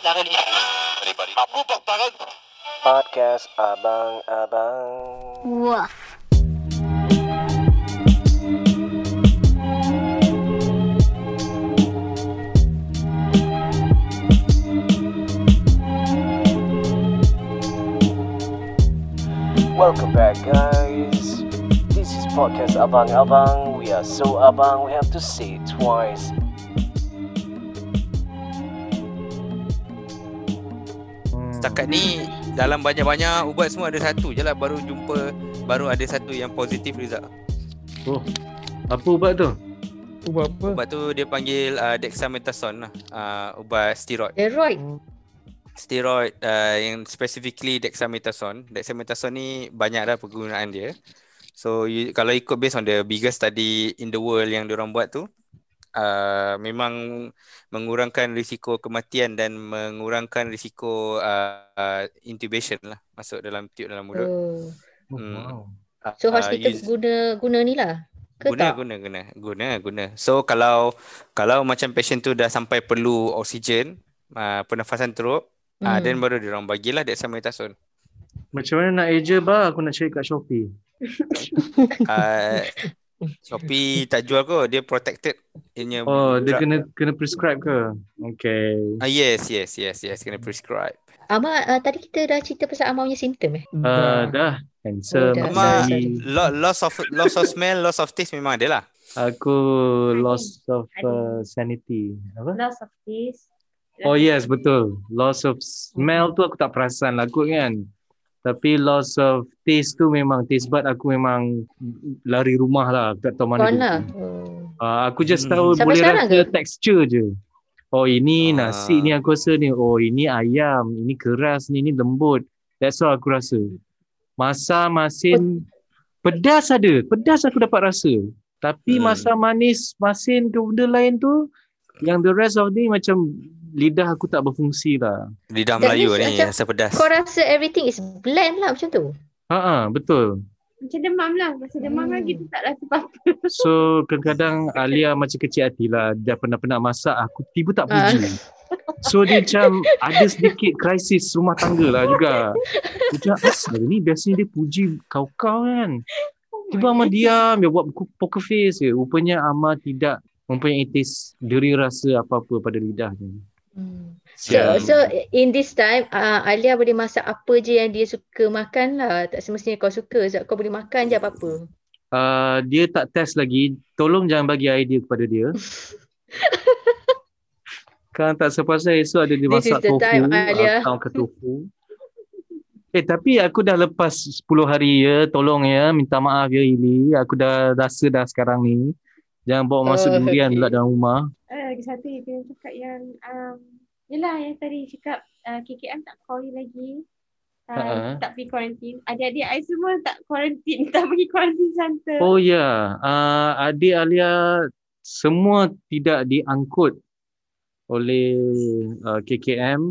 Jangan di Anybody Aku tak Podcast Abang-Abang Woof. Welcome back guys. This is Podcast Abang-Abang We are so abang We have to say it twice Setakat ni dalam banyak-banyak ubat semua ada satu je lah baru jumpa baru ada satu yang positif result. Oh, apa ubat tu? Ubat apa? Ubat tu dia panggil uh, dexamethasone lah. Uh, ubat steroid. Steroid. Steroid uh, yang specifically dexamethasone. Dexamethasone ni banyak dah penggunaan dia. So you, kalau ikut based on the biggest study in the world yang diorang buat tu uh, memang mengurangkan risiko kematian dan mengurangkan risiko uh, uh, intubation lah masuk dalam tube dalam mulut. Oh. Hmm. Wow. So Uh, hospital use- guna guna ni lah. Ke guna tak? guna guna guna guna. So kalau kalau macam patient tu dah sampai perlu oksigen, uh, pernafasan teruk, hmm. uh, Hmm. then baru dia orang bagilah dexamethasone. Macam mana nak eja bah? Aku nak cari kat Shopee. Uh, Shopee tak jual kot, dia protected. Ianya Oh, dia drug. kena kena prescribe ke? Okay. Ah yes, yes, yes, yes, kena prescribe. Ama uh, tadi kita dah cerita pasal Ama punya simptom eh. Uh, dah. Handsome. Oh, dah. Ama loss of loss of smell, loss of taste memang ada lah. Aku loss of uh, sanity. Apa? loss of taste. Oh yes, betul. Loss of smell tu aku tak perasan lah kot kan. Tapi loss of taste tu memang taste bud aku memang lari rumah lah. Tak tahu mana Mana? dia. Oh. Uh, aku just Hmm. tahu Sampai boleh rasa ke? texture je. Oh ini Ah. nasi ni aku rasa ni. Oh ini ayam. Ini keras ni. Ini lembut. That's all aku rasa. Masa masin pedas ada. Pedas aku dapat rasa. Tapi Hmm. masa manis masin ke benda lain tu yang the rest of ni macam lidah aku tak berfungsi lah. Lidah That Melayu ni macam rasa pedas. Kau rasa everything is bland lah macam tu. Ha ah, betul. Macam demam lah. Masa demam Hmm. lagi tu tak rasa apa-apa. So kadang-kadang Alia macam kecil hati lah. Dia pernah-pernah masak aku tiba tak Ah. puji. So dia macam ada sedikit krisis rumah tangga lah juga. Dia macam asal ni biasanya dia puji kau-kau kan. Tiba Amma diam dia buat poker face je. Rupanya Amma tidak mempunyai taste deri rasa apa-apa pada lidah dia. Hmm. So, Sial. so in this time uh, Alia boleh masak apa je yang dia suka makan lah. Tak semestinya kau suka. Sebab kau boleh makan je apa-apa. Uh, dia tak test lagi. Tolong jangan bagi idea kepada dia. kan tak sepasal esok ada dia masak tofu. time, Alia. Atau ke tofu. Eh tapi aku dah lepas 10 hari ya. Tolong ya. Minta maaf ya Ili. Aku dah rasa dah sekarang ni. Jangan bawa masuk Oh, durian okay. pula dalam rumah. Ah, lagi satu yang kena cakap yang um, Yelah yang tadi cakap uh, KKM tak call you lagi uh. Tak pergi quarantine Adik-adik I semua tak quarantine Tak pergi quarantine center Oh ya. Yeah. Uh, adik Alia semua tidak diangkut oleh uh, KKM.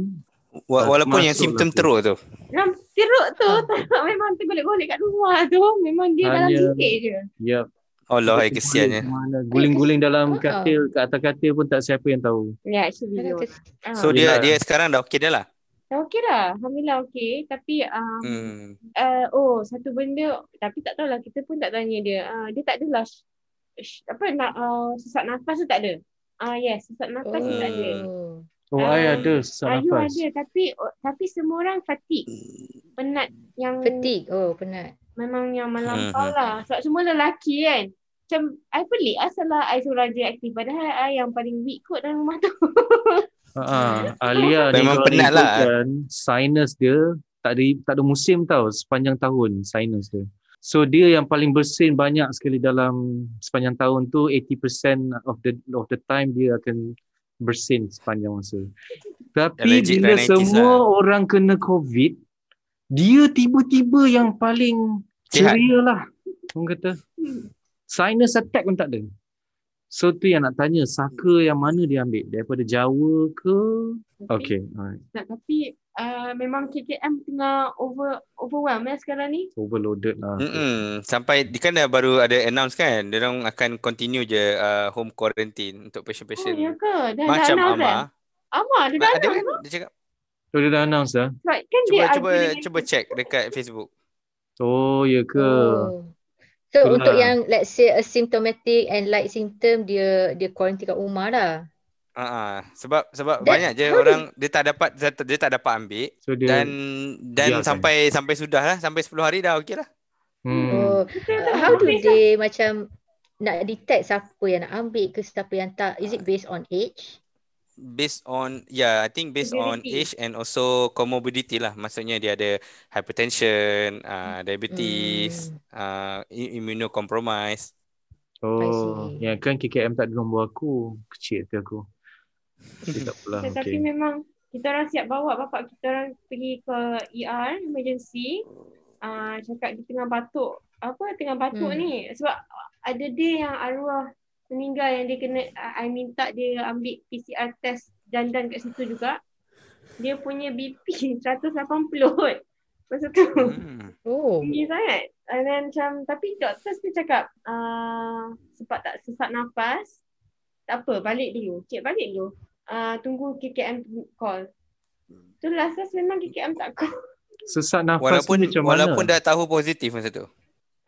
Wa- Walaupun yang simptom lah tu. teruk tu. Memang teruk tu Memang tergolek-golek kat luar tu Memang dia dalam Hanya- bilik je Yep. Allah Guling- kesiannya. Guling-guling dalam katil, kat atas katil pun tak siapa yang tahu. Ya actually Alah, you kes- ah. So dia Yelah. dia sekarang dah okey dah lah. Dah okey dah Alhamdulillah okey Tapi um, Hmm. uh, Oh satu benda Tapi tak tahulah Kita pun tak tanya dia uh, Dia tak adalah sh- sh- Apa nak uh, Sesak nafas tu tak ada Ah uh, yes Sesak nafas tu tak ada Oh. Oh, Ah, I ada sesak Ayu nafas. ada tapi oh, tapi semua orang fatigue. Penat yang Fatigue. Oh penat. memang yang melampau Hmm, hmm. lah. Sebab semua lelaki kan. Macam I pelik asal lah I seorang je aktif padahal I yang paling weak kot dalam rumah tu. Ha, Alia ni Memang penat lah. diikutkan, Sinus dia tak ada tak ada musim tau sepanjang tahun sinus dia. So dia yang paling bersin banyak sekali dalam sepanjang tahun tu 80% of the of the time dia akan bersin sepanjang masa. Tapi legit bila semua lah. orang kena COVID, dia tiba-tiba yang paling Sihat. ceria lah. Orang kata sinus attack pun tak ada. So tu yang nak tanya Saka yang mana dia ambil Daripada Jawa ke Okay alright. Nah, tapi uh, memang KKM tengah over overwhelm ya sekarang ni. Overloaded lah Mm-mm. Sampai dia kan dah baru ada announce kan, dia orang akan continue je uh, home quarantine untuk Oh patient-patient. ya ke? Dah Macam dah announce Ama. kan? Ama dia dah Ada announce. kan dia cakap So dia dah announce dah. Sebab kan Cuba dia cuba cuba check dekat Facebook. Oh, ya ke? Oh. So Itulah. untuk yang let's say asymptomatic and light symptom dia dia quarantine kat rumah dah. Ha ah. Sebab sebab That- banyak je orang dia tak dapat dia tak- dia dapat ambil So dia dan dan biarkan. sampai sampai sudah lah sampai 10 hari dah okey lah. hmm. Oh, uh, tak how do they macam nak detect siapa yang nak ambil ke siapa yang tak? Is it based on age? Based on yeah, I think based on Severity. age and also comorbidity lah. Maksudnya dia ada hypertension, uh, diabetes, uh, immunocompromised. Oh, ya kan KKM tak ada nombor aku. Kecil hati aku. Tapi tak apalah. Tetapi Okay. memang kita orang siap bawa bapak kita orang pergi ke ER emergency. Ah uh, cakap dia tengah batuk. Apa tengah batuk Hmm. ni? Sebab ada dia yang arwah meninggal yang dia kena uh, I minta dia ambil PCR test dandan kat situ juga. Dia punya BP 180 kot. Masa tu. Hmm. Oh. Tinggi sangat. And then macam, tapi doktor tu cakap, uh, sebab tak sesak nafas, tak apa, balik dulu. Cik balik dulu. Uh, tunggu KKM call. Tu last last memang KKM tak call. Sesak nafas Walaupun macam mana? walaupun dah tahu positif masa tu.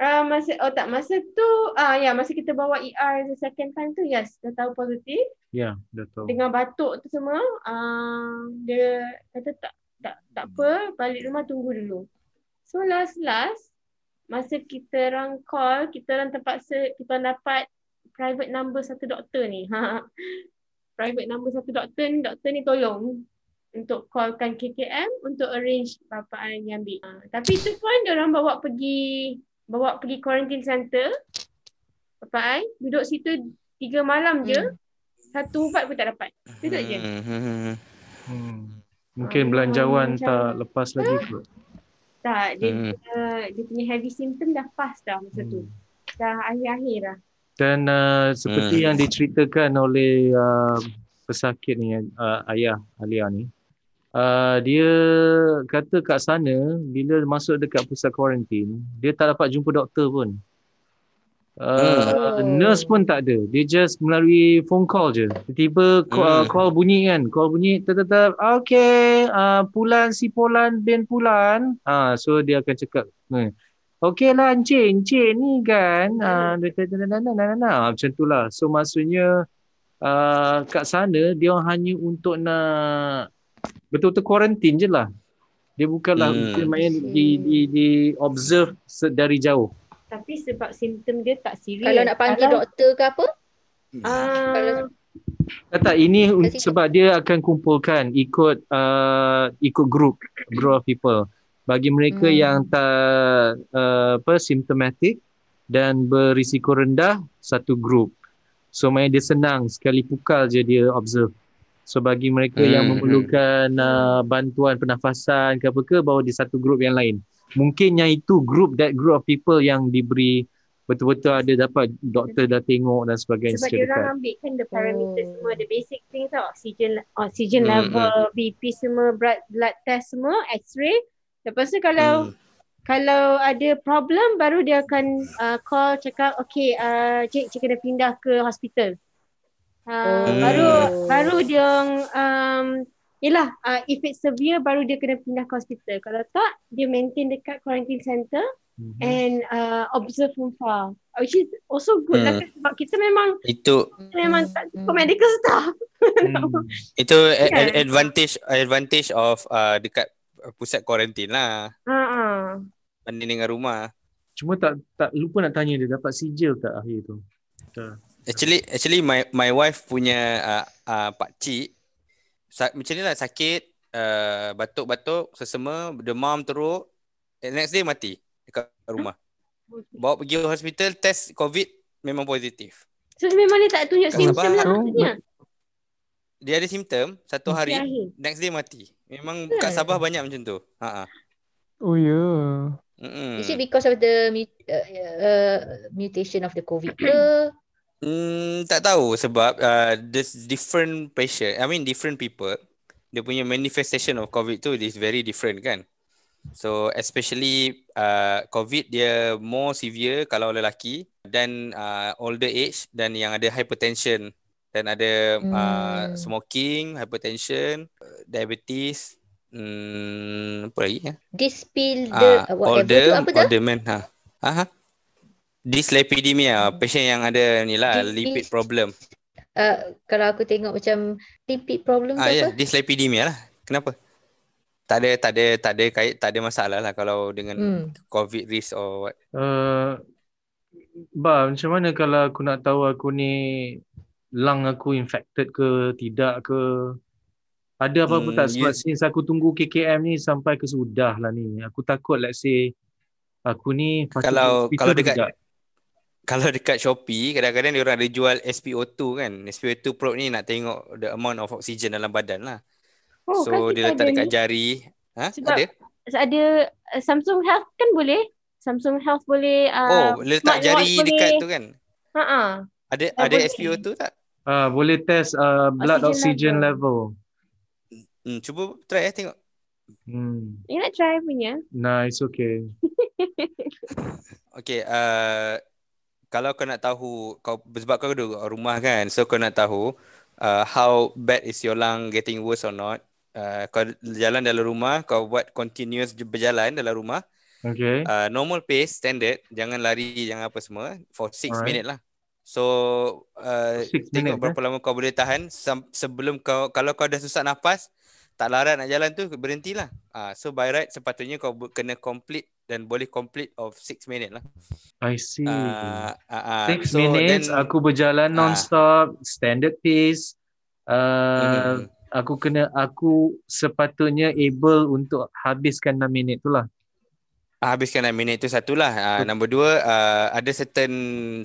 Uh, masa, oh tak, masa tu, ah uh, ya, masa kita bawa ER the second time tu, yes, dah tahu positif. Ya, dah tahu. Dengan batuk tu semua, uh, dia kata tak, tak, tak apa, balik rumah tunggu dulu. So last last, masa kita orang call, kita orang terpaksa, kita orang dapat private number satu doktor ni. Ha. private number satu doktor ni, doktor ni tolong untuk callkan KKM untuk arrange bapa yang ambil. Ha. Tapi tu pun dia orang bawa pergi bawa pergi quarantine center. Bapa ai duduk situ tiga malam je. Hmm. Satu ubat pun tak dapat. Duduk je. Hmm, hmm, hmm. Hmm. Mungkin belanjawan macam- tak lepas lagi kot. Tak, dia, Hmm. punya, dia punya heavy symptom dah pas dah masa tu. Hmm. Dah akhir-akhir dah. Dan uh, seperti Hmm. yang diceritakan oleh uh, pesakit ni, uh, ayah Alia ni, uh, dia kata kat sana, bila masuk dekat pusat kuarantin, dia tak dapat jumpa doktor pun. Uh, Hmm. Nurse pun tak ada. Dia just melalui phone call je. Tiba-tiba call, Hmm. call bunyi kan. Call bunyi tetap okay, uh, Pulan si Pulan bin Pulan. Ah, so dia akan cakap, hmm. Okey lah Encik, Encik ni kan uh, macam tu lah. So maksudnya uh, kat sana dia hanya untuk nak betul-betul kuarantin je lah. Dia bukanlah Hmm. dia main di, di, di observe se- dari jauh. Tapi sebab simptom dia tak serius. Kalau nak panggil Kalau, doktor ke apa? ah, Kalau- Tak tak ini sebab dia akan kumpulkan ikut uh, ikut group group of people. Bagi mereka Hmm. yang tak uh, apa symptomatic dan berisiko rendah satu group. So main dia senang sekali pukal je dia observe. So bagi mereka yang Hmm, memerlukan uh, bantuan pernafasan ke apa ke bawa di satu group yang lain. Mungkin yang itu group that group of people yang diberi betul-betul ada dapat doktor dah tengok dan sebagainya sebab dia orang ambil kan the parameters Oh. semua, the basic things tau. Oxygen, oxygen Hmm, level, BP semua, blood, blood test semua, x-ray. Lepas tu kalau Hmm. kalau ada problem baru dia akan uh, call cakap okay uh, cik cik kena pindah ke hospital. Uh, Oh. baru baru dia um Yelah, uh, if it's severe baru dia kena pindah ke hospital. Kalau tak, dia maintain dekat quarantine center Mhm. and uh, observe from far. Which is also good lah Hmm. kan, sebab kita memang Itu kita memang tak cukup Hmm. medical staff. Hmm. itu a- Kan? a- advantage advantage of uh, dekat pusat kuarantin lah Ha ah. banding dengan rumah. Cuma tak tak lupa nak tanya dia dapat sijil tak akhir tu. Tak. Actually actually my my wife punya uh, uh, pak cik sa- macam ni lah sakit uh, batuk-batuk sesama demam teruk and next day mati dekat rumah. Bawa pergi hospital test COVID memang positif. So memang dia tak tunjuk simptom lah maksudnya. Dia ada simptom satu hari Akhir. next day mati. Memang Hmm. kat Sabah banyak macam tu. Ha ah. Oh ya. Yeah. Mm-mm. Is it because of the uh, uh, mutation of the COVID ke? Hmm, tak tahu sebab uh, there's different patient. I mean different people. Dia punya manifestation of COVID tu is very different kan. So especially uh, COVID dia more severe kalau lelaki dan uh, older age dan yang ada hypertension dan ada uh, Hmm. smoking, hypertension, uh, diabetes. Hmm, apa lagi ya? Dyspil the uh, whatever older, tu apa tu? older man. Ha. Aha. Dyslipidemia, patient yang ada ni lah, Dis- lipid problem. Uh, kalau aku tengok macam lipid problem tu Ah ya, apa? dyslipidemia lah. Kenapa? Tak ada tak ada tak ada kait tak ada masalah lah kalau dengan Hmm. COVID risk or what. Uh, bah, macam mana kalau aku nak tahu aku ni lung aku infected ke tidak ke? Ada apa-apa Hmm, tak? Sebab you- since aku tunggu KKM ni sampai ke sudah lah ni. Aku takut let's say aku ni Kalau- kalau dekat- tidak. Kalau dekat Shopee kadang-kadang dia orang ada jual SpO2 kan. SpO2 probe ni nak tengok the amount of oxygen dalam badan lah. Oh, kan so kita dia letak dekat ni. jari. Ha? Sebab- ada? Ada uh, Samsung Health kan boleh? Samsung Health boleh uh, Oh, letak jari boleh. dekat tu kan. Ha ah. Ada Dah ada boleh. SpO2 tak? Ah, boleh test uh, blood Oxygen oxygen level. Hmm, cuba try eh tengok. Hmm. You nak try punya? Nice, okay. Okay, uh, kalau kau nak tahu kau sebab kau duduk kat rumah kan, so kau nak tahu uh, how bad is your lung getting worse or not. Uh, kau jalan dalam rumah, kau buat continuous berjalan dalam rumah. Okay. Uh, normal pace, standard, jangan lari, jangan apa semua for 6 Alright. minute lah. So uh, Six tengok minutes, berapa lama kau boleh tahan sebelum kau kalau kau dah susah nafas, tak larat nak jalan tu berhentilah. Ah uh, so by right sepatutnya kau kena complete dan boleh complete of 6 minute lah. I see. Ah uh, uh, Six minutes, aku berjalan Ah. non-stop, standard pace. Uh, mm, aku kena, aku sepatutnya able untuk habiskan 6 minit tu lah. Ah, habiskan 6 minit tu satulah. Uh, nombor dua, uh, ada certain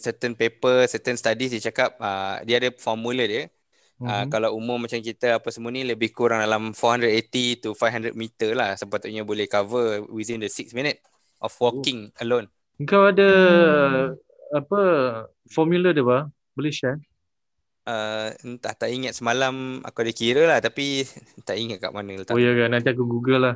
certain paper, certain studies dia cakap uh, dia ada formula dia. Uh, kalau umur macam kita apa semua ni lebih kurang dalam 480 to 500 meter lah sepatutnya boleh cover within the 6 minute of walking alone. Kau ada Hmm. apa formula dia bah? Boleh share? Uh, entah tak ingat semalam aku ada kira lah tapi tak ingat kat mana letak. Oh ya kan, nanti aku google lah.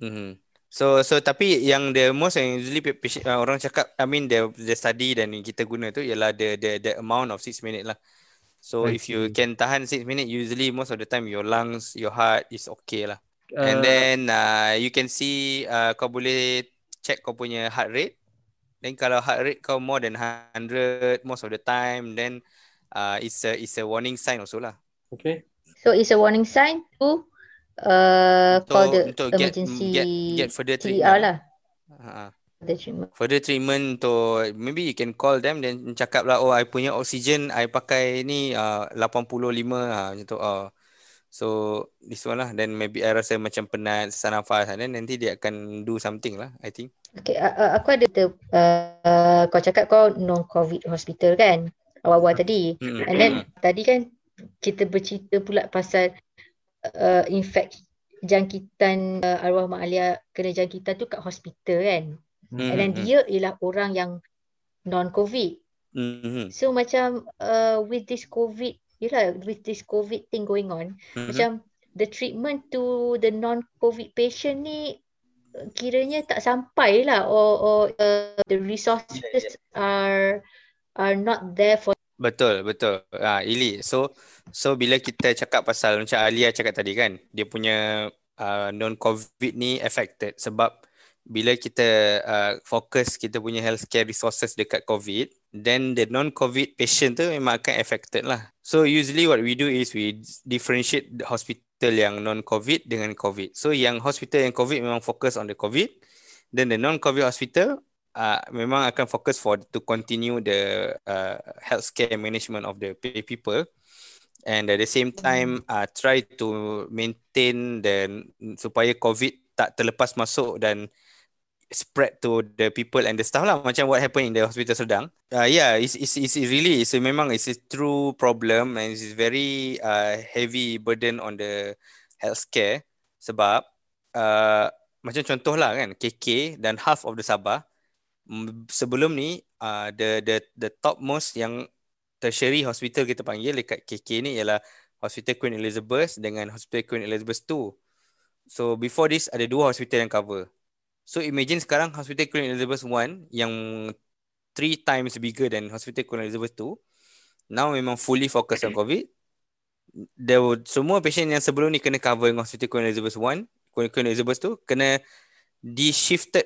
Mm-hmm. So so tapi yang the most yang usually patient, uh, orang cakap I mean the the study dan kita guna tu ialah the the the amount of 6 minute lah. So I if you see. can tahan 6 minute usually most of the time your lungs, your heart is okay lah. Uh, And then uh, you can see uh, kau boleh check kau punya heart rate. Then kalau heart rate kau more than 100 most of the time then uh, it's a it's a warning sign also lah. okay. So it's a warning sign to uh, call the untuk get emergency get get further TER treatment. lah. Ha. The treatment. further treatment untuk maybe you can call them then cakap lah oh I punya oxygen I pakai ni uh, 85 ah macam tu oh. So this one lah then maybe I rasa macam penat sesak nafas and then nanti dia akan do something lah I think. Okay, uh, uh, aku ada the, uh, kau cakap kau non-COVID hospital kan? Awal-awal tadi. Mm-mm. And then tadi kan kita bercerita pula pasal uh, infect jangkitan uh, arwah Mak Alia kena jangkitan tu kat hospital kan. Mm, And then dia ialah orang yang non-COVID. mm, mm, So macam uh, with this COVID, yelah with this COVID thing going on, mm, macam the treatment to the non-COVID patient ni kiranya tak sampai lah or, or uh, the resources are are not there for Betul, betul. Ah, Ili. So so bila kita cakap pasal macam Alia cakap tadi kan, dia punya uh, non-COVID ni affected sebab bila kita uh, fokus kita punya healthcare resources dekat COVID, then the non-COVID patient tu memang akan affected lah. So usually what we do is we differentiate the hospital yang non-COVID dengan COVID. So yang hospital yang COVID memang fokus on the COVID, then the non-COVID hospital uh, memang akan fokus for to continue the uh, healthcare management of the pe- people and at the same time uh, try to maintain the supaya COVID tak terlepas masuk dan spread to the people and the staff lah macam what happened in the hospital Sedang. Uh, yeah, it's, it's, it's really a, memang it's a true problem and it's very uh, heavy burden on the healthcare sebab uh, macam contoh lah kan KK dan half of the Sabah sebelum ni uh, the the the topmost yang tertiary hospital kita panggil dekat KK ni ialah Hospital Queen Elizabeth dengan Hospital Queen Elizabeth II. So before this ada dua hospital yang cover. So imagine sekarang Hospital Queen Elizabeth I yang three times bigger than Hospital Queen Elizabeth II now memang fully focus on COVID There were, semua patient yang sebelum ni kena cover dengan hospital Queen Elizabeth 1, Queen, Queen Elizabeth tu kena di-shifted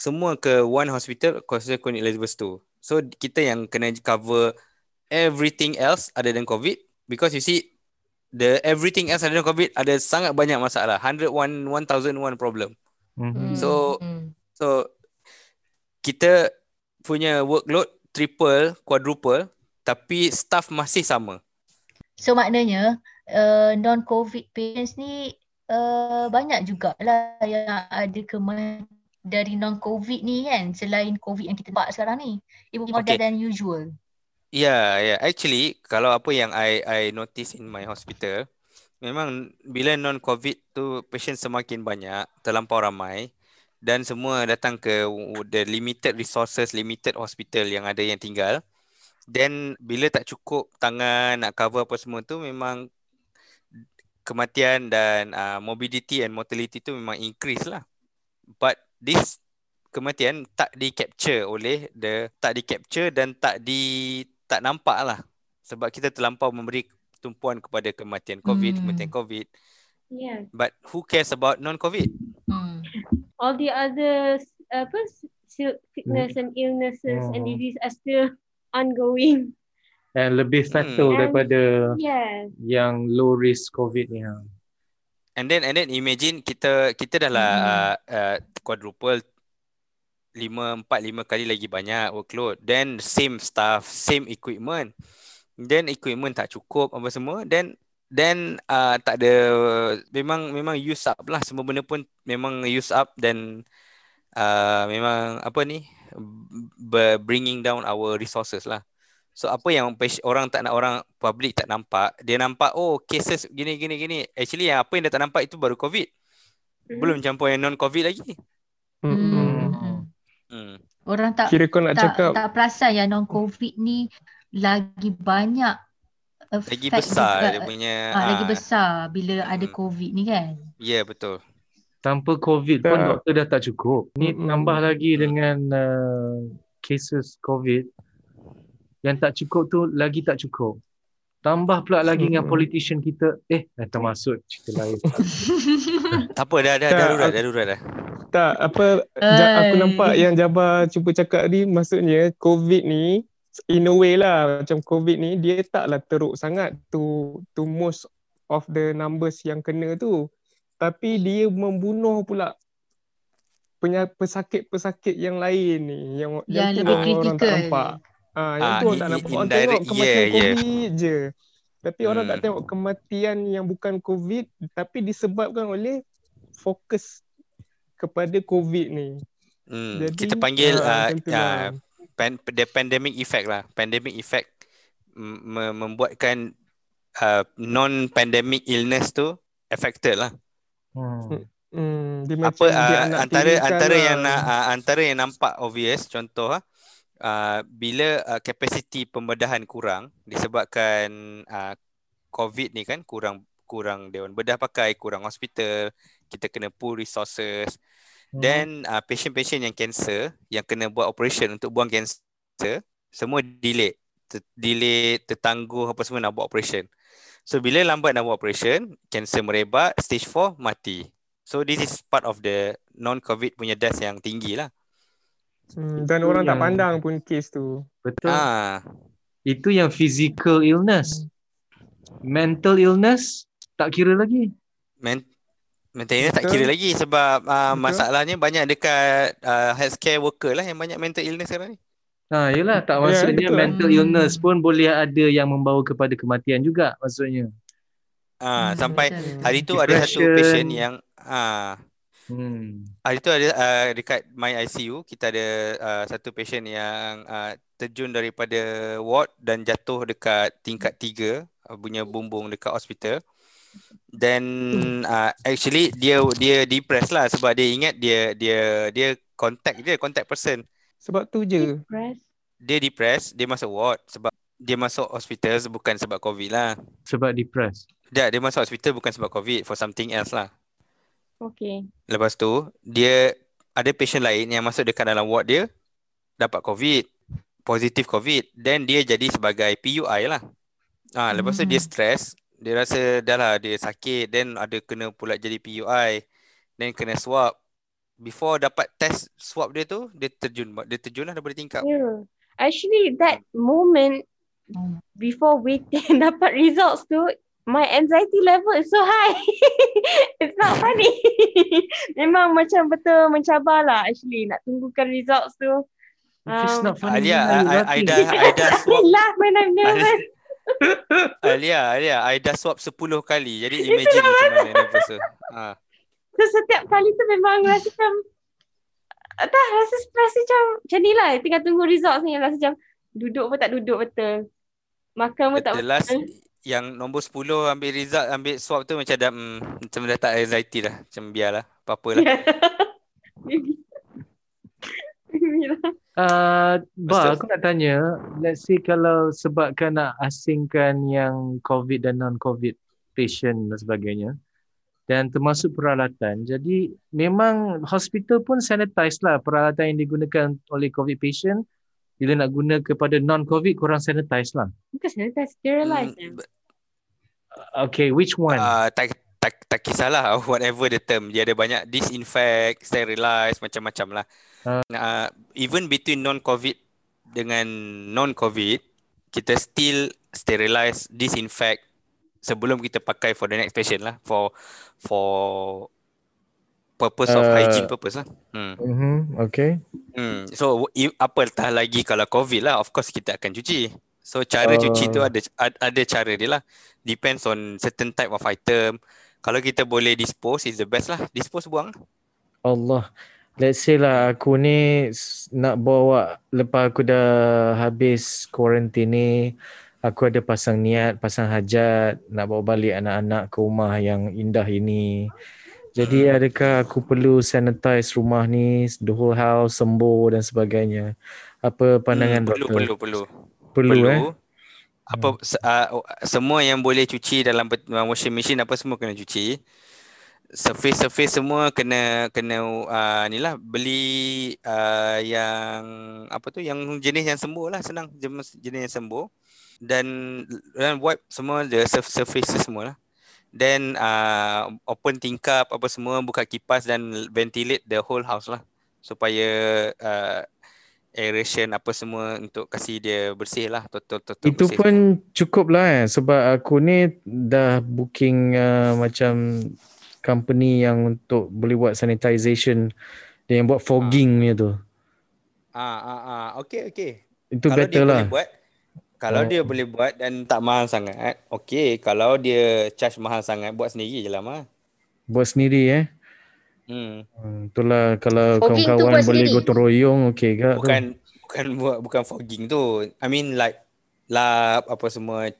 semua ke one hospital hospital Queen Elizabeth tu. So kita yang kena cover everything else other than COVID because you see the everything else other than COVID ada sangat banyak masalah. 101 1001 problem. Mhm. So- Hmm. So kita punya workload triple, quadruple tapi staff masih sama. So maknanya uh, non-COVID patients ni uh, banyak jugalah yang ada kematian dari non-COVID ni kan selain COVID yang kita nampak sekarang ni. Even more Okay. than usual. Yeah, yeah. Actually, kalau apa yang I I notice in my hospital, memang bila non-COVID tu patient semakin banyak, terlampau ramai dan semua datang ke the limited resources, limited hospital yang ada yang tinggal. Then bila tak cukup tangan nak cover apa semua tu memang kematian dan uh, morbidity and mortality tu memang increase lah. But this kematian tak di capture oleh the tak di capture dan tak di tak nampak lah sebab kita terlampau memberi tumpuan kepada kematian COVID, Hmm. kematian COVID. Yes. But who cares about non-COVID? Hmm. All the other apa si- sickness and illnesses and Hmm. disease are still ongoing. And lebih fatal Hmm. daripada Yes. yang low risk COVID ni. ha. And then and then imagine kita kita dah lah Hmm. uh, uh, quadruple lima empat lima kali lagi banyak workload. Then same staff, same equipment. Then equipment tak cukup apa semua. Then then uh, tak ada memang memang use up lah semua benda pun memang use up dan uh, memang apa ni bringing down our resources lah. So apa yang pati- orang tak nak orang public tak nampak, dia nampak oh cases gini gini gini. Actually yang apa yang dia tak nampak itu baru COVID. Mhm. Belum campur yang non COVID lagi. Mm-mm. Hmm. Hmm. Orang tak Kira kau nak tak cakap tak perasan yang non-COVID ni lagi banyak Lagi besar juga, dia punya ah, lagi ah, besar bila ada Hmm. COVID ni kan. Ya yeah, betul. Tanpa COVID pun Tak. doktor dah tak cukup. Ni Mm-mm. tambah lagi dengan uh, cases COVID yang tak cukup tu lagi tak cukup. Tambah pula lagi dengan Mm-mm. politician kita. Eh, dah termasuk cerita lain. Tak apa dah dah Tak, darurat darurat dah. tak apa ja, aku nampak yang Jabar cuba cakap ni maksudnya COVID ni in a way lah macam COVID ni dia taklah teruk sangat to to most of the numbers yang kena tu tapi dia membunuh pula punya pesakit-pesakit yang lain ni yang yang, Yang tu lebih orang tak nampak. Ah, yang Ah, tu orang tak nampak. Orang tengok kematian yeah, yeah. COVID je. Tapi orang tak Hmm. tengok kematian yang bukan COVID tapi disebabkan oleh fokus kepada COVID ni. Hmm. Jadi, Kita panggil ah, uh, uh, pan, the pandemic effect lah. Pandemic effect me- membuatkan uh, non-pandemic illness tu affected lah. Hmm. Hmm, dia apa dia uh, antara antara lah. yang nak uh, antara yang nampak obvious contoh ah uh, bila uh, kapasiti pembedahan kurang disebabkan uh, covid ni kan kurang kurang dewan bedah pakai kurang hospital kita kena pool resources Hmm. Then uh, patient-patient yang cancer yang kena buat operation untuk buang cancer semua delay Ter- delay tertangguh apa semua nak buat operation so bila lambat nak buat operation cancer merebak stage 4 mati So this is part of the non-COVID punya death yang tinggi lah. Hmm, dan Itu orang tak yang- pandang pun kes tu. Betul. Ah, Itu yang physical illness. Mental illness tak kira lagi. men mental illness tak kira lagi sebab uh, Betul. masalahnya banyak dekat uh, healthcare worker lah yang banyak mental illness sekarang ni. Ha, yelah tak Ya, maksudnya betul. mental illness pun boleh ada yang membawa kepada kematian juga maksudnya. Ah, Hmm, sampai betul. hari tu ada satu patient yang ah Hmm. hari tu ada uh, dekat my ICU kita ada uh, satu patient yang uh, terjun daripada ward dan jatuh dekat tingkat 3 uh, punya bumbung dekat hospital. Then uh, actually dia dia depressed lah sebab dia ingat dia dia dia contact dia contact person. Sebab tu je. Depressed. Dia depressed, dia masuk ward sebab dia masuk hospital bukan sebab COVID lah. Sebab depressed. Dia dia masuk hospital bukan sebab COVID for something else lah. Okay. Lepas tu dia ada patient lain yang masuk dekat dalam ward dia dapat COVID, positif COVID, then dia jadi sebagai PUI lah. Ah, lepas tu dia Hmm. stress, Dia rasa dah lah dia sakit then ada kena pula jadi PUI. Then kena swab. Before dapat test swab dia tu, dia terjun dia terjun lah daripada tingkap. Yeah. Actually, that moment before waiting dapat results tu, my anxiety level is so high. It's not funny. Memang macam betul mencabar lah actually nak tunggukan results tu. If it's Um, not funny, Alia, why I, are you I, I laughing? dah I dah swab laugh when I'm nervous. Alia, Alia, I dah swab 10 kali. Jadi imagine macam mana nervous tu. Ha. So setiap kali tu memang rasa macam tak rasa stres macam macam ni lah tinggal tunggu results ni rasa macam duduk pun tak duduk betul. Makan pun tak last betul. yang nombor 10 ambil result ambil swab tu macam dah mm, macam dah tak anxiety dah. Macam biarlah. Apa-apa lah. Lah. Uh, bah, Betul. aku nak tanya, let's say kalau sebabkan nak asingkan yang COVID dan non-COVID patient dan sebagainya, dan termasuk peralatan, jadi memang hospital pun sanitize lah peralatan yang digunakan oleh COVID patient, bila nak guna kepada non-COVID, korang sanitize lah. Bukan sanitize, sterilize. Mm. Okay, which one? uh, tak, tak, tak kisahlah whatever the term. Dia ada banyak disinfect, sterilize, macam-macam lah. Ah. Uh, even between non-COVID dengan non-COVID, kita still sterilize, disinfect sebelum kita pakai for the next patient lah. For for purpose of Uh, hygiene purpose lah. Hmm. Mm-hmm, okay. Hmm. So i- apatah lagi kalau COVID lah, of course kita akan cuci. So cara Oh. cuci tu ada ad- ada cara dia lah. Depends on certain type of item. Kalau kita boleh dispose is the best lah. Dispose buang. Allah. Let's say lah aku ni nak bawa lepas aku dah habis quarantine ni, aku ada pasang niat, pasang hajat nak bawa balik anak-anak ke rumah yang indah ini. Jadi adakah aku perlu sanitize rumah ni, the whole house, sembuh dan sebagainya? Apa pandangan Hmm, perlu, doktor? perlu, perlu. Perlu, Perlu. eh? Apa uh, semua yang boleh cuci dalam uh, washing machine apa semua kena cuci. Surface-surface semua kena kena uh, ni lah beli uh, yang apa tu yang jenis yang sembuh lah senang jenis, jenis yang sembuh dan dan wipe semua the surf- surface semua lah. Then uh, open tingkap apa semua buka kipas dan ventilate the whole house lah supaya uh, aeration apa semua untuk kasih dia bersih lah total total Itu bersih. pun cukup lah eh sebab aku ni dah booking uh, macam company yang untuk boleh buat sanitization dia yang buat fogging ni tu. Ah ah ah okey okey. Itu Kalau dia better lah. boleh buat kalau Oh. dia boleh buat dan tak mahal sangat, okey. Kalau dia charge mahal sangat, buat sendiri je lah mah. Buat sendiri eh. Hmm. Hmm, itulah kalau Fogging kawan-kawan boleh sendiri? gotong royong okey gak tu. Bukan bukan buat bukan fogging tu. I mean like lap apa semua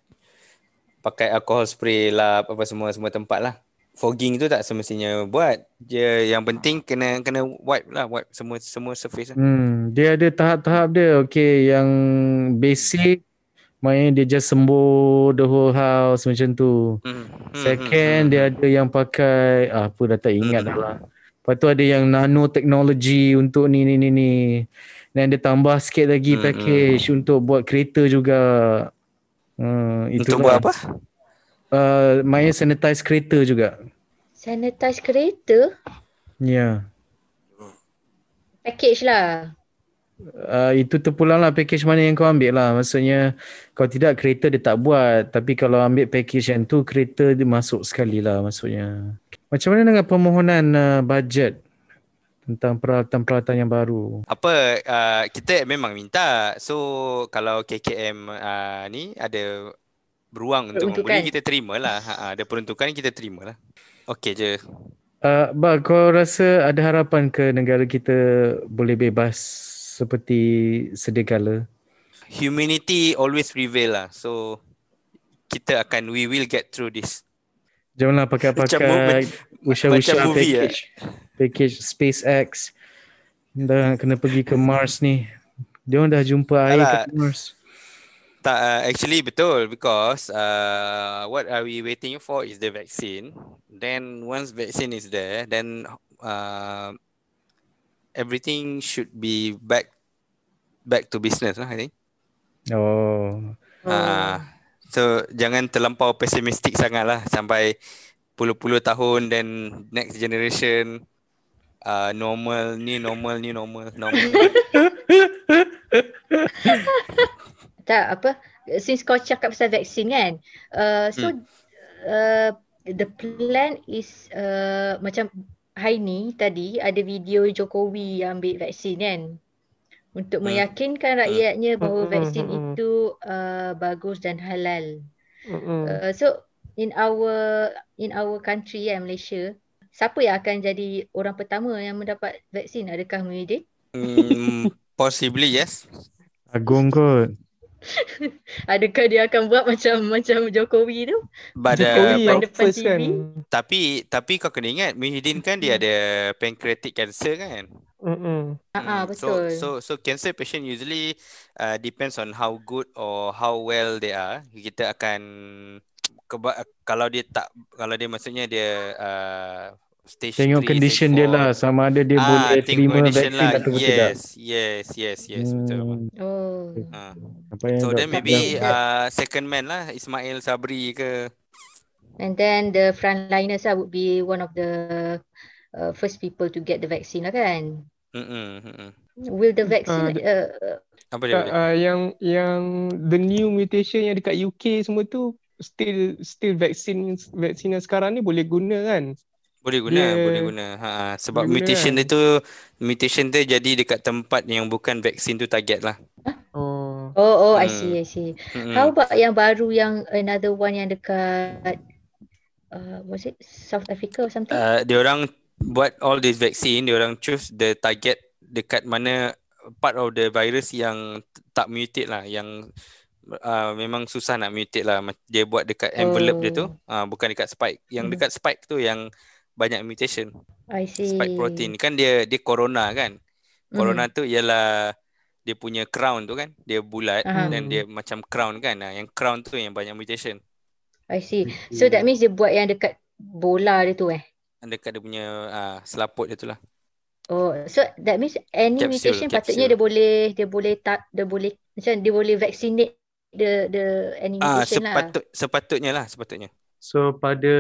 pakai alcohol spray lap apa semua semua tempat lah. Fogging tu tak semestinya buat. Dia yang penting kena kena wipe lah, wipe semua semua surface lah. Hmm, dia ada tahap-tahap dia. Okey, yang basic maknanya dia just sembuh the whole house macam tu. Hmm. hmm, Second hmm, dia ada yang pakai ah, apa dah tak ingat dah lah. Lepas tu ada yang nanotechnology untuk ni ni ni ni. Dan dia tambah sikit lagi Hmm, package untuk buat kereta juga. Hmm, Untuk itulah. buat apa? Uh, Maya sanitize kereta juga. Sanitize kereta, Ya. Yeah. package lah. Uh, itu terpulang lah package mana yang kau ambil lah. Maksudnya kalau tidak kereta dia tak buat. Tapi kalau ambil package yang tu kereta dia masuk sekali lah maksudnya. Macam mana dengan permohonan uh, bajet tentang peralatan-peralatan yang baru? Apa uh, kita memang minta. So kalau KKM uh, ni ada beruang untuk Peruntukan. membeli kita terima lah. Ha, ada peruntukan kita terima lah. Okey je. Uh, bah, kau rasa ada harapan ke negara kita boleh bebas seperti sedia kala? Humanity always prevail lah. So kita akan we will get through this. Janganlah pakai-pakai usha-usha macam movie, eh? package. Package SpaceX. Dah kena pergi ke Mars ni. Dia orang dah jumpa air Alah. kat Mars. Tak uh, actually betul because uh, what are we waiting for is the vaccine. Then once vaccine is there, then uh, everything should be back back to business lah I think. Oh. Ah, So jangan terlampau pesimistik sangat lah sampai puluh-puluh tahun dan next generation uh, normal ni normal ni normal normal. Tak apa since kau cakap pasal vaksin kan. Uh, so Hmm. uh, the plan is uh, macam hari ni tadi ada video Jokowi yang ambil vaksin kan. Untuk Hmm. meyakinkan rakyatnya bahawa Hmm, vaksin hmm, hmm. itu uh, bagus dan halal. Uh, so in our in our country kan Malaysia, siapa yang akan jadi orang pertama yang mendapat vaksin? Adakah Muhyiddin? Hmm, possibly yes. Agung kot. Adakah dia akan buat macam macam Jokowi tu? But Jokowi uh, depan first kan. TV. tapi tapi kau kena ingat Muhyiddin kan dia ada pancreatic cancer kan. Mm-mm. Ah, ah, Hmm, betul. So so so cancer patient usually uh, depends on how good or how well they are. Kita akan keba- kalau dia tak kalau dia maksudnya dia uh, stage Tengok 3, condition dia 4. lah sama ada dia ah, boleh terima vaksin atau tidak. Yes, yes, yes, yes, betul. Hmm, Oh. Ah. apa yang So then maybe uh, second man lah Ismail Sabri ke. And then the frontliners lah would be one of the uh, first people to get the vaccine lah kan? Mm-mm, mm-mm. Will the vaccine the- uh, uh, Apa dia? Tak, boleh? uh, yang yang the new mutation yang dekat UK semua tu still still vaksin vaksin yang sekarang ni boleh guna kan? Boleh guna, dia- boleh guna. Ha, ha. sebab boleh guna mutation kan? dia tu mutation tu jadi dekat tempat yang bukan vaksin tu target lah. Oh. oh oh I Hmm. see I see. Mm-mm. How about yang baru yang another one yang dekat uh, was it South Africa or something? Uh, dia orang buat all this vaccine, dia orang choose the target dekat mana part of the virus yang tak mutate lah, yang uh, memang susah nak mutate lah. Dia buat dekat envelope dia tu, uh, bukan dekat spike. Yang Hmm. dekat spike tu yang banyak mutation. I see. Spike protein kan dia dia corona kan. Hmm. Corona tu ialah dia punya crown tu kan, dia bulat Aha. dan dia macam crown kan. Ah, yang crown tu yang banyak mutation. I see. So that means dia buat yang dekat bola dia tu eh. Dekat dia punya uh, selaput dia tu lah. Oh, so that means any Capsule, mutation patutnya capsule. dia boleh dia boleh tak dia boleh macam dia boleh vaccinate the the any Ah mutation lah. sepatut sepatutnya lah sepatutnya. So pada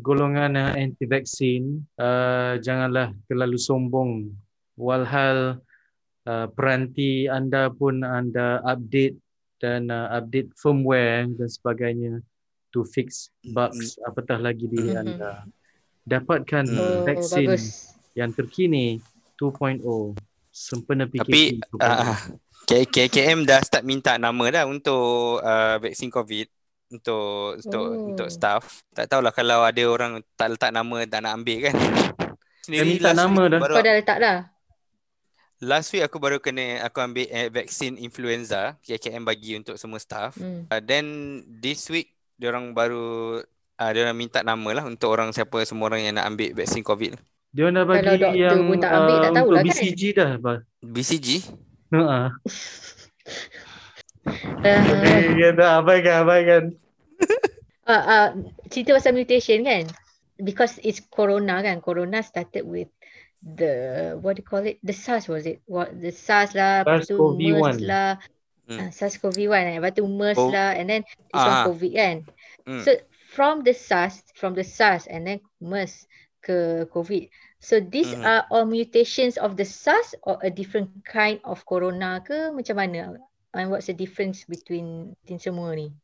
golongan uh, anti vaksin uh, janganlah terlalu sombong walhal uh, peranti anda pun anda update dan uh, update firmware dan sebagainya to fix bugs apatah lagi diri Mhm. anda. Dapatkan Hmm. Oh, vaksin bagus. yang terkini 2.0 sempena PKP Tapi 2.0. uh, KKM dah start minta nama dah untuk uh, vaksin COVID untuk untuk Oh. untuk staff. Tak tahulah kalau ada orang tak letak nama tak nak ambil kan. minta last nama week dah. Baru, Kau dah letak dah? last week aku baru kena aku ambil eh, vaksin influenza KKM bagi untuk semua staff. Hmm. Uh, then this week diorang baru uh, diorang minta nama lah untuk orang siapa semua orang yang nak ambil vaksin COVID. Dia orang dah bagi Kalau doktor yang pun tak ambil, tak uh, tahulah untuk kan? BCG dah. Bah. BCG Ha. Uh, Kata abaikan, abaikan. uh, uh, cerita pasal mutation kan? Because it's corona kan? Corona started with the what do you call it? The SARS was it? What the SARS lah, lepas tu SARS-CoV-1. MERS lah, Hmm. uh, SARS-CoV-1 eh, lepas tu MERS Oh. lah, and then it's Ah. on COVID kan? Hmm. So from the SARS, from the SARS and then MERS ke COVID. So these Mhm. are all mutations of the SARS or a different kind of corona ke macam mana? And what's the difference between, between semua ni?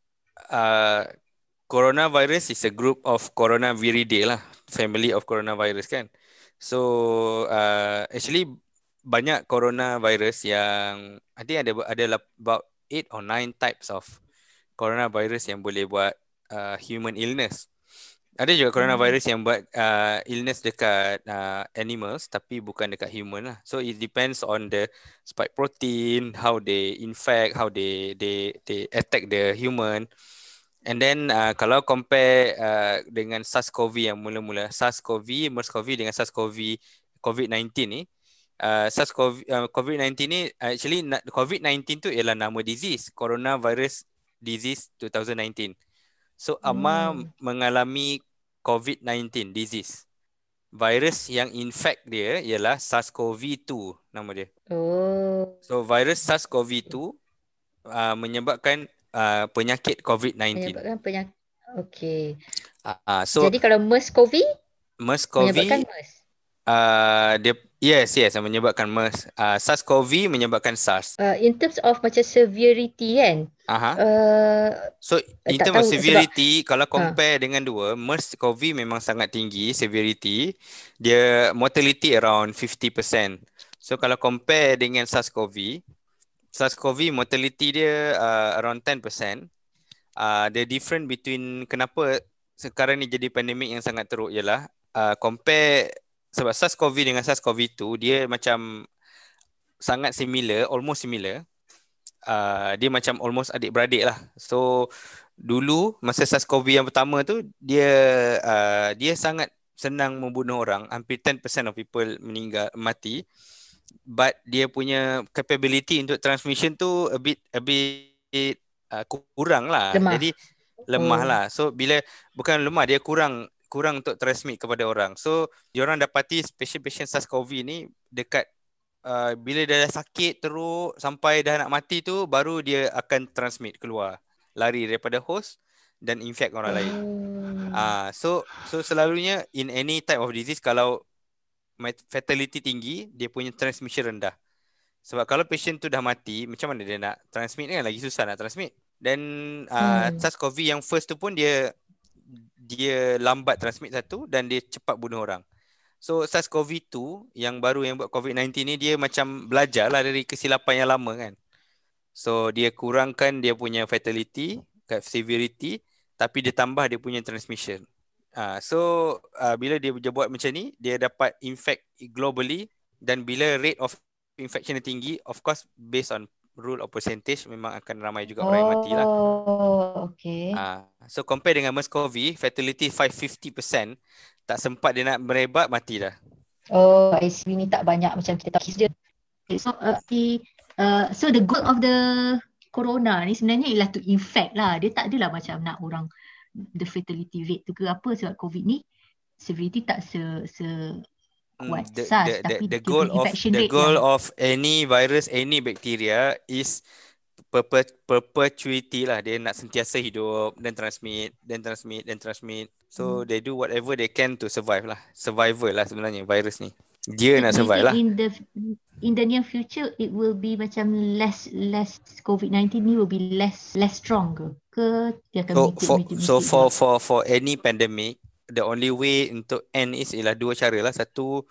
uh, coronavirus is a group of coronaviridae lah, family of coronavirus kan. So uh, actually banyak coronavirus yang I think ada ada about eight or nine types of coronavirus yang boleh buat uh, human illness. Ada juga coronavirus yang buat uh, illness dekat uh, animals tapi bukan dekat human lah. So it depends on the spike protein, how they infect, how they they they attack the human. And then uh, kalau compare uh, dengan SARS-CoV yang mula-mula, SARS-CoV, MERS-CoV dengan SARS-CoV COVID-19 ni, uh, SARS-CoV uh, COVID-19 ni actually na- COVID-19 tu ialah nama disease, coronavirus disease 2019. So Amma Hmm. mengalami COVID-19 disease. Virus yang infect dia ialah SARS-CoV-2 nama dia. Oh. So virus SARS-CoV-2 uh, menyebabkan uh, penyakit COVID-19. Menyebabkan penyakit. Okey. Uh, uh, so Jadi kalau MERS-CoV MERS-CoV menyebabkan MERS. uh, dia yes yes menyebabkan MERS. Uh, SARS-CoV menyebabkan SARS. Uh, in terms of macam severity kan. Aha. Uh, So in tak terms of tahu sebab- severity kalau compare dengan dua MERS-CoV memang sangat tinggi severity. Dia mortality around 50%. So kalau compare dengan SARS-CoV SARS-CoV mortality dia uh, around 10%. Uh, the difference between kenapa sekarang ni jadi pandemik yang sangat teruk ialah uh, compare sebab SARS-CoV dengan SARS-CoV-2 dia macam sangat similar, almost similar. Uh, dia macam almost adik-beradik lah. So dulu masa SARS-CoV yang pertama tu dia uh, dia sangat senang membunuh orang. Hampir 10% of people meninggal mati. But dia punya capability untuk transmission tu a bit a bit uh, kurang lah. Lemah. Jadi lemah Hmm. lah. So bila bukan lemah dia kurang kurang untuk transmit kepada orang. So diorang dapati patient-patient SARS-CoV ni dekat uh, bila dia dah sakit teruk sampai dah nak mati tu baru dia akan transmit keluar. Lari daripada host dan infect orang lain. Hmm. Ah, so so selalunya in any type of disease kalau fatality tinggi, dia punya transmission rendah. Sebab kalau patient tu dah mati, macam mana dia nak transmit kan lagi susah nak transmit. Dan uh, Hmm. SARS-CoV yang first tu pun dia dia lambat transmit satu dan dia cepat bunuh orang. So SARS-CoV-2 yang baru yang buat COVID-19 ni dia macam belajar lah dari kesilapan yang lama kan. So dia kurangkan dia punya fatality, severity tapi dia tambah dia punya transmission. Ah, so uh, bila dia, buat macam ni, dia dapat infect globally dan bila rate of infection tinggi, of course based on rule of percentage memang akan ramai juga orang yang mati lah. Oh, okay. Ah, so compare dengan MERS-CoV, fatality 550%, tak sempat dia nak merebat, mati dah. Oh, ICU ni tak banyak macam kita tahu kes dia. Okay, so uh, the uh, so the goal of the corona ni sebenarnya ialah to infect lah. Dia tak adalah macam nak orang the fatality rate tu ke apa sebab COVID ni severity tak se se Mm, kuat the, SARS the, the, the dia goal of the goal yang of any virus any bacteria is perpet, perpetuity lah dia nak sentiasa hidup dan transmit dan transmit dan transmit so Hmm. they do whatever they can to survive lah survival lah sebenarnya virus ni dia nak survive lah in the in the near future it will be macam less less COVID-19 ni will be less less strong ke? Ke dia akan so for so for juga? for for any pandemic the only way untuk end is ialah dua cara lah satu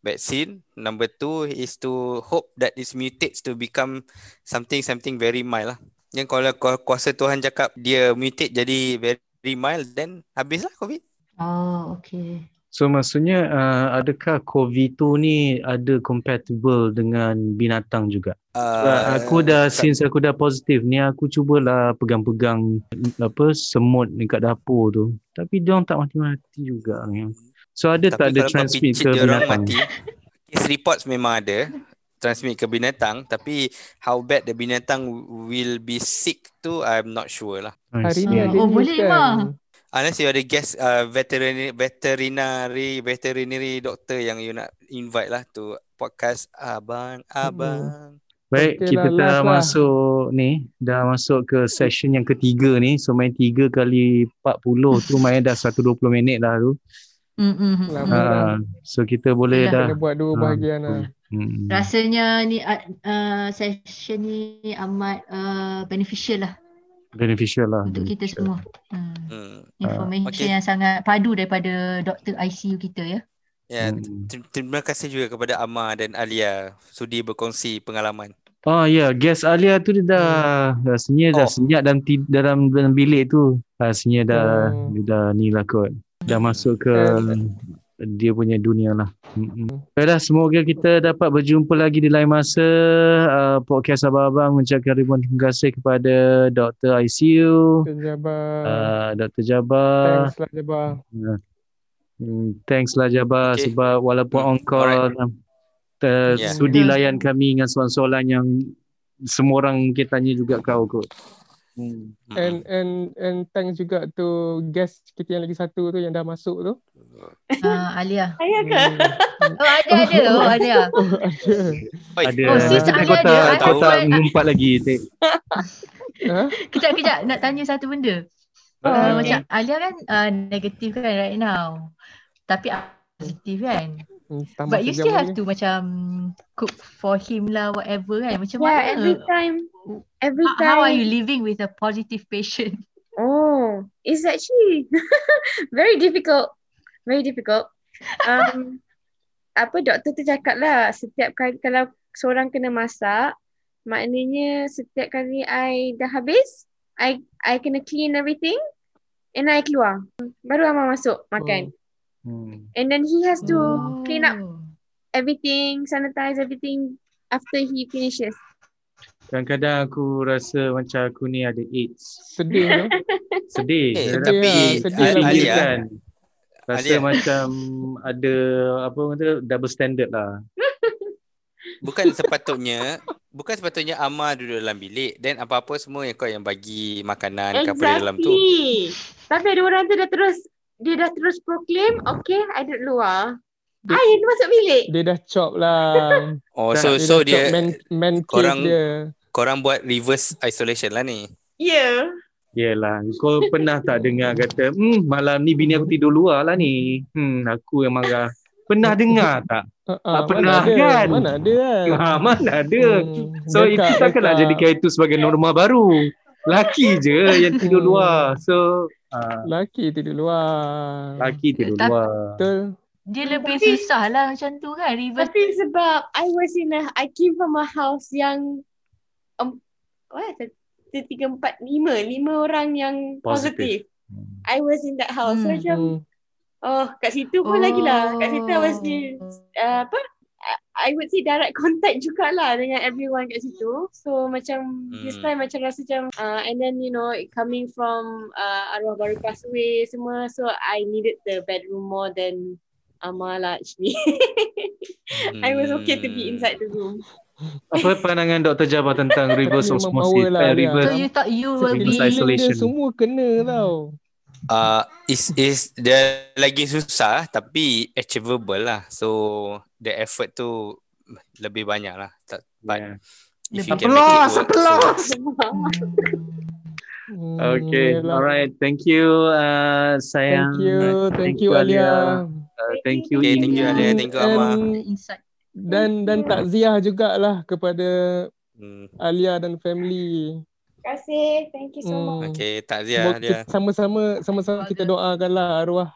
vaccine number two is to hope that it mutates to become something something very mild lah yang kalau ku- kuasa Tuhan cakap dia mutate jadi very mild then habislah covid Oh, okay. So maksudnya uh, adakah COVID tu ni ada compatible dengan binatang juga? Uh, aku dah since aku dah positif ni aku cubalah pegang-pegang apa semut dekat dapur tu. Tapi dia orang tak mati-mati juga ni. So ada tak ada transmit ke binatang? mati case reports memang ada transmit ke binatang tapi how bad the binatang will be sick tu I'm not sure lah Hari ni ada oh, boleh, kan. Unless you ada guest uh, veterinary veterinary veterinary doctor yang you nak invite lah to podcast abang abang. Baik, Okey kita dah lah. masuk ni, dah masuk ke session yang ketiga ni. So main 3 kali 40 tu main dah 120 minit dah tu. Mm-mm. Lama dah. So kita boleh Dah. dah. Buat dua Ah, bahagian lah. Hmm. Rasanya ni uh, uh, session ni amat uh, beneficial lah Beneficial lah. untuk kita semua. Hmm. Hmm. Information Okay. yang sangat padu daripada doktor ICU kita ya. Ya, Hmm. ter- terima kasih juga kepada Amar dan Alia sudi berkongsi pengalaman. Oh ya, yeah. guest Alia tu dia dah rasanya dah Oh. senyap dalam dalam dalam bilik tu. Rasanya dah Oh. dia dah ni lah kot. Dah masuk ke dia punya dunia lah. Mm-mm. Baiklah, semoga kita dapat berjumpa lagi di lain masa. Uh, podcast Abang-Abang mengucapkan ribuan terima kasih kepada Dr. ICU, Jabar. uh, Dr. Jabar. Thanks lah Jabar. Hmm, thanks lah Jabar Okay. sebab walaupun Hmm, on call uh, Yeah. sudi Betul. layan kami dengan soalan-soalan yang semua orang mungkin tanya juga kau kot. Hmm. And and and thanks juga to guest kita yang lagi satu tu yang dah masuk tu. Uh, Alia. Saya ke? Hmm. Oh ada ada. Oh ada. Oh, ada. Oi, Ada. Oh, sis Alia kau ada. tak, kau tak mengumpat lagi. Ha? Kejap, kejap. Nak tanya satu benda. Oh, Uh, okay. Macam Alia kan uh, negatif kan right now. Tapi positif kan. Hmm, tambah But you still have to macam cook for him lah whatever kan. Macam Yeah, mana? every time, every How, time. how are you living with a positive patient? Oh, it's actually very difficult. Very difficult. Um, apa doktor tu cakap lah, setiap kali kalau seorang kena masak, maknanya setiap kali I dah habis, I I kena clean everything and I keluar. Baru Amal masuk makan. Hmm. And then he has to Oh. clean up everything, sanitize everything after he finishes. Kadang-kadang aku rasa macam aku ni ada AIDS. Sedih tu. Sedih. Eh, Kadang- tapi sedih lah. Alia Alia, kan rasa Alia. macam ada apa kata double standard lah. Bukan sepatutnya bukan sepatutnya Amar duduk dalam bilik dan apa-apa semua yang kau yang bagi makanan ke apa di dalam tu. Exactly. Tapi ada orang tu dah terus dia dah terus proclaim, okay, I duduk luar. Dia- I yang masuk bilik. Dia dah chop lah. Oh so dia so chop dia man, man korang- dia. korang buat reverse isolation lah ni. Ya. Yelah, kau pernah tak dengar kata, hmm, malam ni bini aku tidur luar lah ni. Hmm, aku yang marah. Pernah dengar tak? Uh, Tak pernah mana ada, kan? Mana ada kan? Ha, mana ada. Hmm, So itu backup, takkanlah backup. jadikan itu sebagai norma baru. Laki je yang tidur luar. So, uh, Laki tidur luar. laki tidur Tapi- luar. Betul. Dia lebih tapi- susah lah macam tu kan. Reverse Tapi sebab I was in a, I came from a house yang, um, what? Tiga, empat, lima. Lima orang yang Positive. positif. I was in that house. So Hmm. macam, Hmm. Oh kat situ pun lagi lah. Kat situ I was Oh. di, uh, apa? I- would say direct contact jugalah dengan everyone kat situ. So macam this Hmm. time macam rasa macam uh, and then you know it coming from uh, arwah baru pass away semua. So I needed the bedroom more than Amal lah actually. I was okay to be inside the room. Apa pandangan Dr. Jabbar tentang reverse osmosis? lah Eh, dia. reverse So you thought you will be isolation. Semua kena tau. Uh, is is dia lagi susah tapi achievable lah. So the effort tu lebih banyak lah. Tak- But Yeah. Applause, work, applause. Hmm, Okay, alright. Thank you, uh, sayang. Thank you. Thank, Thank you Alia. Alia. Uh, thank you, Okay, thank you. Alia, thank you insight. dan dan takziah jugalah kepada Hmm. Alia dan family. Terima kasih. Thank you so Hmm. much. Okay, takziah Semoga dia. sama-sama sama-sama kita doakanlah arwah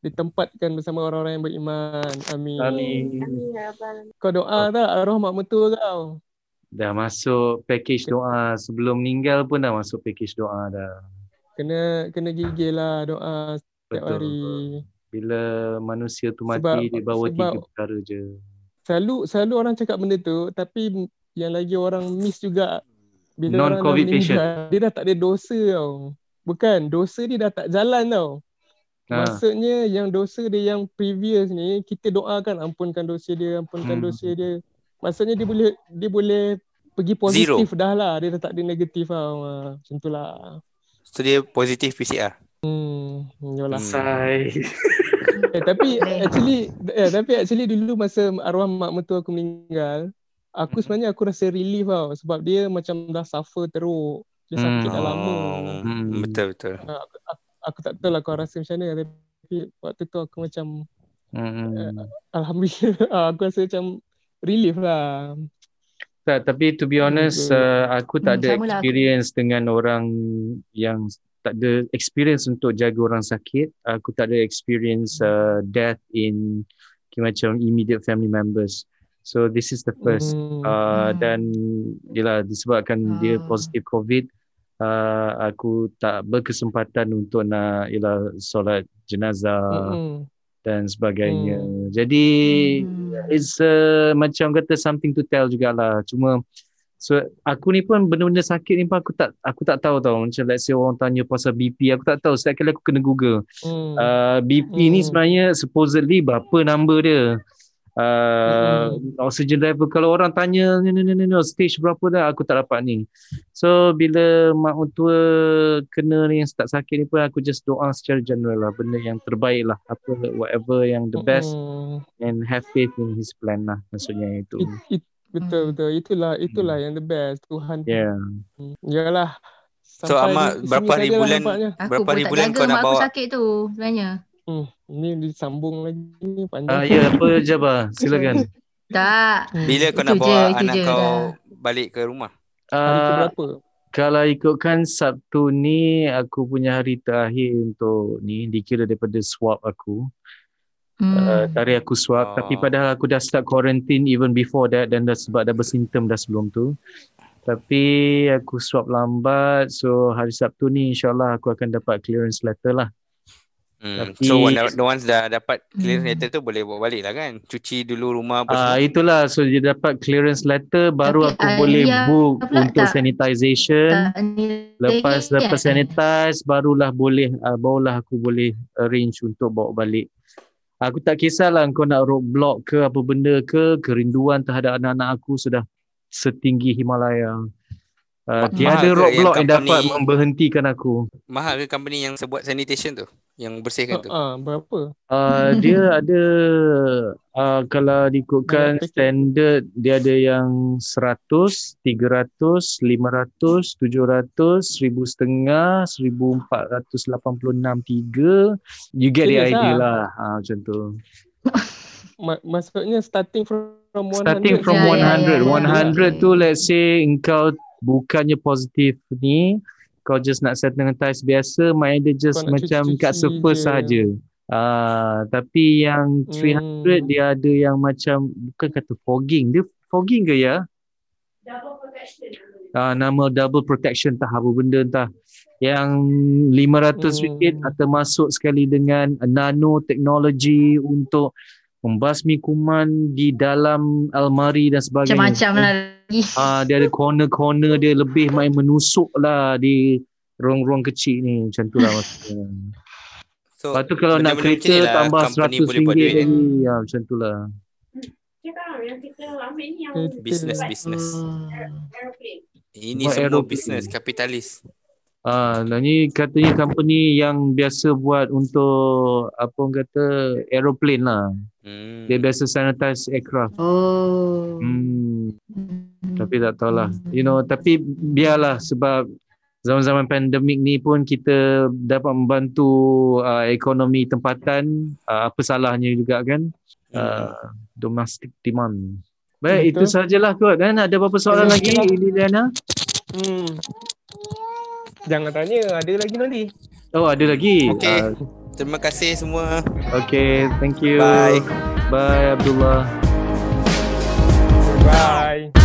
ditempatkan bersama orang-orang yang beriman. Amin. Amin. Amin ya Rabbal Kau doa tak arwah mak mentua kau? Dah masuk package doa. Sebelum meninggal pun dah masuk package doa dah. Kena kena gigil lah doa setiap Betul. hari. Bila manusia tu mati, Sebab- dia bawa tiga sebab- perkara je. Selalu selalu orang cakap benda tu tapi yang lagi orang miss juga bila dah Non-COVID meninggal, dia dah tak ada dosa tau. Bukan, dosa dia dah tak jalan tau. Ha. Maksudnya yang dosa dia yang previous ni kita doakan ampunkan dosa dia, ampunkan Hmm. dosa dia. Maksudnya dia boleh dia boleh pergi positif dah lah. Dia dah tak ada negatif tau. Ha, macam tu lah. So dia positif PCR. Hmm, yalah. Hmm. Say. Eh, tapi actually eh, tapi actually dulu masa arwah mak mentua aku meninggal, aku Hmm. sebenarnya aku rasa relief tau sebab dia macam dah suffer teruk. Dia sakit Hmm. dah lama. Hmm. Betul betul. Ha, aku, aku, aku tak tahu lah kau rasa macam mana tapi waktu tu aku macam Hmm. alhamdulillah ah, aku rasa macam relief lah. Tak, tapi to be honest, Hmm. uh, aku tak Hmm, ada lah aku. experience dengan orang yang tak ada experience untuk jaga orang sakit. Aku tak ada experience uh, death in macam immediate family members. So this is the first. Hmm. Uh, dan yelah disebabkan dia Hmm. positif COVID, uh, aku tak berkesempatan untuk nak yelah solat jenazah Mm-mm. dan sebagainya. Hmm. Jadi Hmm. it's uh, macam kata something to tell jugalah. Cuma so aku ni pun benda-benda sakit ni pun aku tak aku tak tahu tau. Macam let's say orang tanya pasal BP, aku tak tahu. Setiap kali aku kena Google. Hmm. Uh, BP ni Hmm. sebenarnya supposedly berapa number dia. Uh, oxygen level kalau orang tanya ni ni ni ni stage berapa dah aku tak dapat ni. So bila mak mentua kena ni yang start sakit ni pun aku just doa secara general lah benda yang terbaik lah apa whatever yang the best Mm-mm. and have faith in his plan lah maksudnya itu. It, it, betul betul itulah itulah yang the best Tuhan Yeah. Hmm. Yalah So, sini berapa hari bulan? Aku Berapa hari tak bulan kau nak mak aku bawa? sakit tu sebenarnya. Hmm, ni disambung lagi ni panjang. Ah, ya, apa Jabbar? Silakan. Tak. Bila kau nak je, bawa itu anak je kau dah. balik ke rumah? Hari ke Ah, berapa? kalau ikutkan Sabtu ni aku punya hari terakhir untuk ni dikira daripada swab aku. Hmm. Uh, tarikh aku swab Oh. tapi padahal aku dah start quarantine even before that dan dah sebab dah bersimptom dah sebelum tu. Tapi aku swab lambat so hari Sabtu ni insyaallah aku akan dapat clearance letter lah. Hmm. Tapi- So when the ones dah dapat clearance Hmm. letter tu boleh bawa balik lah kan? Cuci dulu rumah apa Ah semua. itulah so dia dapat clearance letter baru Tapi aku boleh Alia book untuk tak- sanitization. Tak Lepas lagi lepas kan? sanitize barulah boleh uh, barulah aku boleh arrange untuk bawa balik. Aku tak kisahlah kau nak roadblock ke apa benda ke kerinduan terhadap anak-anak aku sudah setinggi Himalaya. Uh, tiada roadblock yang yang, dapat memberhentikan aku. Mahal ke company yang buat sanitation tu? Yang bersihkan tu? Ah, berapa? Uh, dia ada uh, kalau diikutkan standard dia ada yang 100, 300, 500, 700, 1000 setengah, 1486 tiga. You get the Serious idea ah? lah. Ha, macam tu. Ma- maksudnya starting from 100. Starting from ya, 100. ya, ya. 100 tu let's say engkau bukannya positif ni, kau just nak sanitize biasa, main dia just Kau macam kat surface je. sahaja. Ah, tapi yang 300 Hmm. dia ada yang macam bukan kata fogging. Dia fogging ke ya? Double protection. Ah, nama double protection tak apa benda entah. Yang 500 Hmm. atau masuk sekali dengan nano teknologi untuk membasmi kuman di dalam almari dan sebagainya. Macam-macam lah Ah, dia ada corner-corner dia lebih main menusuk lah di ruang-ruang kecil ni. Macam tu lah maksudnya. So, Lepas tu kalau nak kereta lah tambah company 100 boleh buat ringgit duit kan? lagi. Ya, macam tu lah. Cakap yang kita ambil ni yang Kereta. Business, business. Ini semua business, kapitalis. Ah, ni katanya company yang biasa buat untuk apa orang kata aeroplane lah. Hmm. Dia biasa sanitize aircraft. Oh. Hmm, Hmm. tapi tak tahulah. You know, tapi biarlah sebab zaman-zaman pandemik ni pun kita dapat membantu uh, ekonomi tempatan. Uh, apa salahnya juga kan? Hmm. Uh, domestic demand. Baik, itu Betul. sajalah kot kan. Ada apa-apa soalan Betul. lagi, Liliana? Hmm. Jangan tanya, ada lagi nanti. Oh, ada lagi. Okey. Uh, Terima kasih semua. okay, thank you. Bye. Bye, Abdullah. Bye.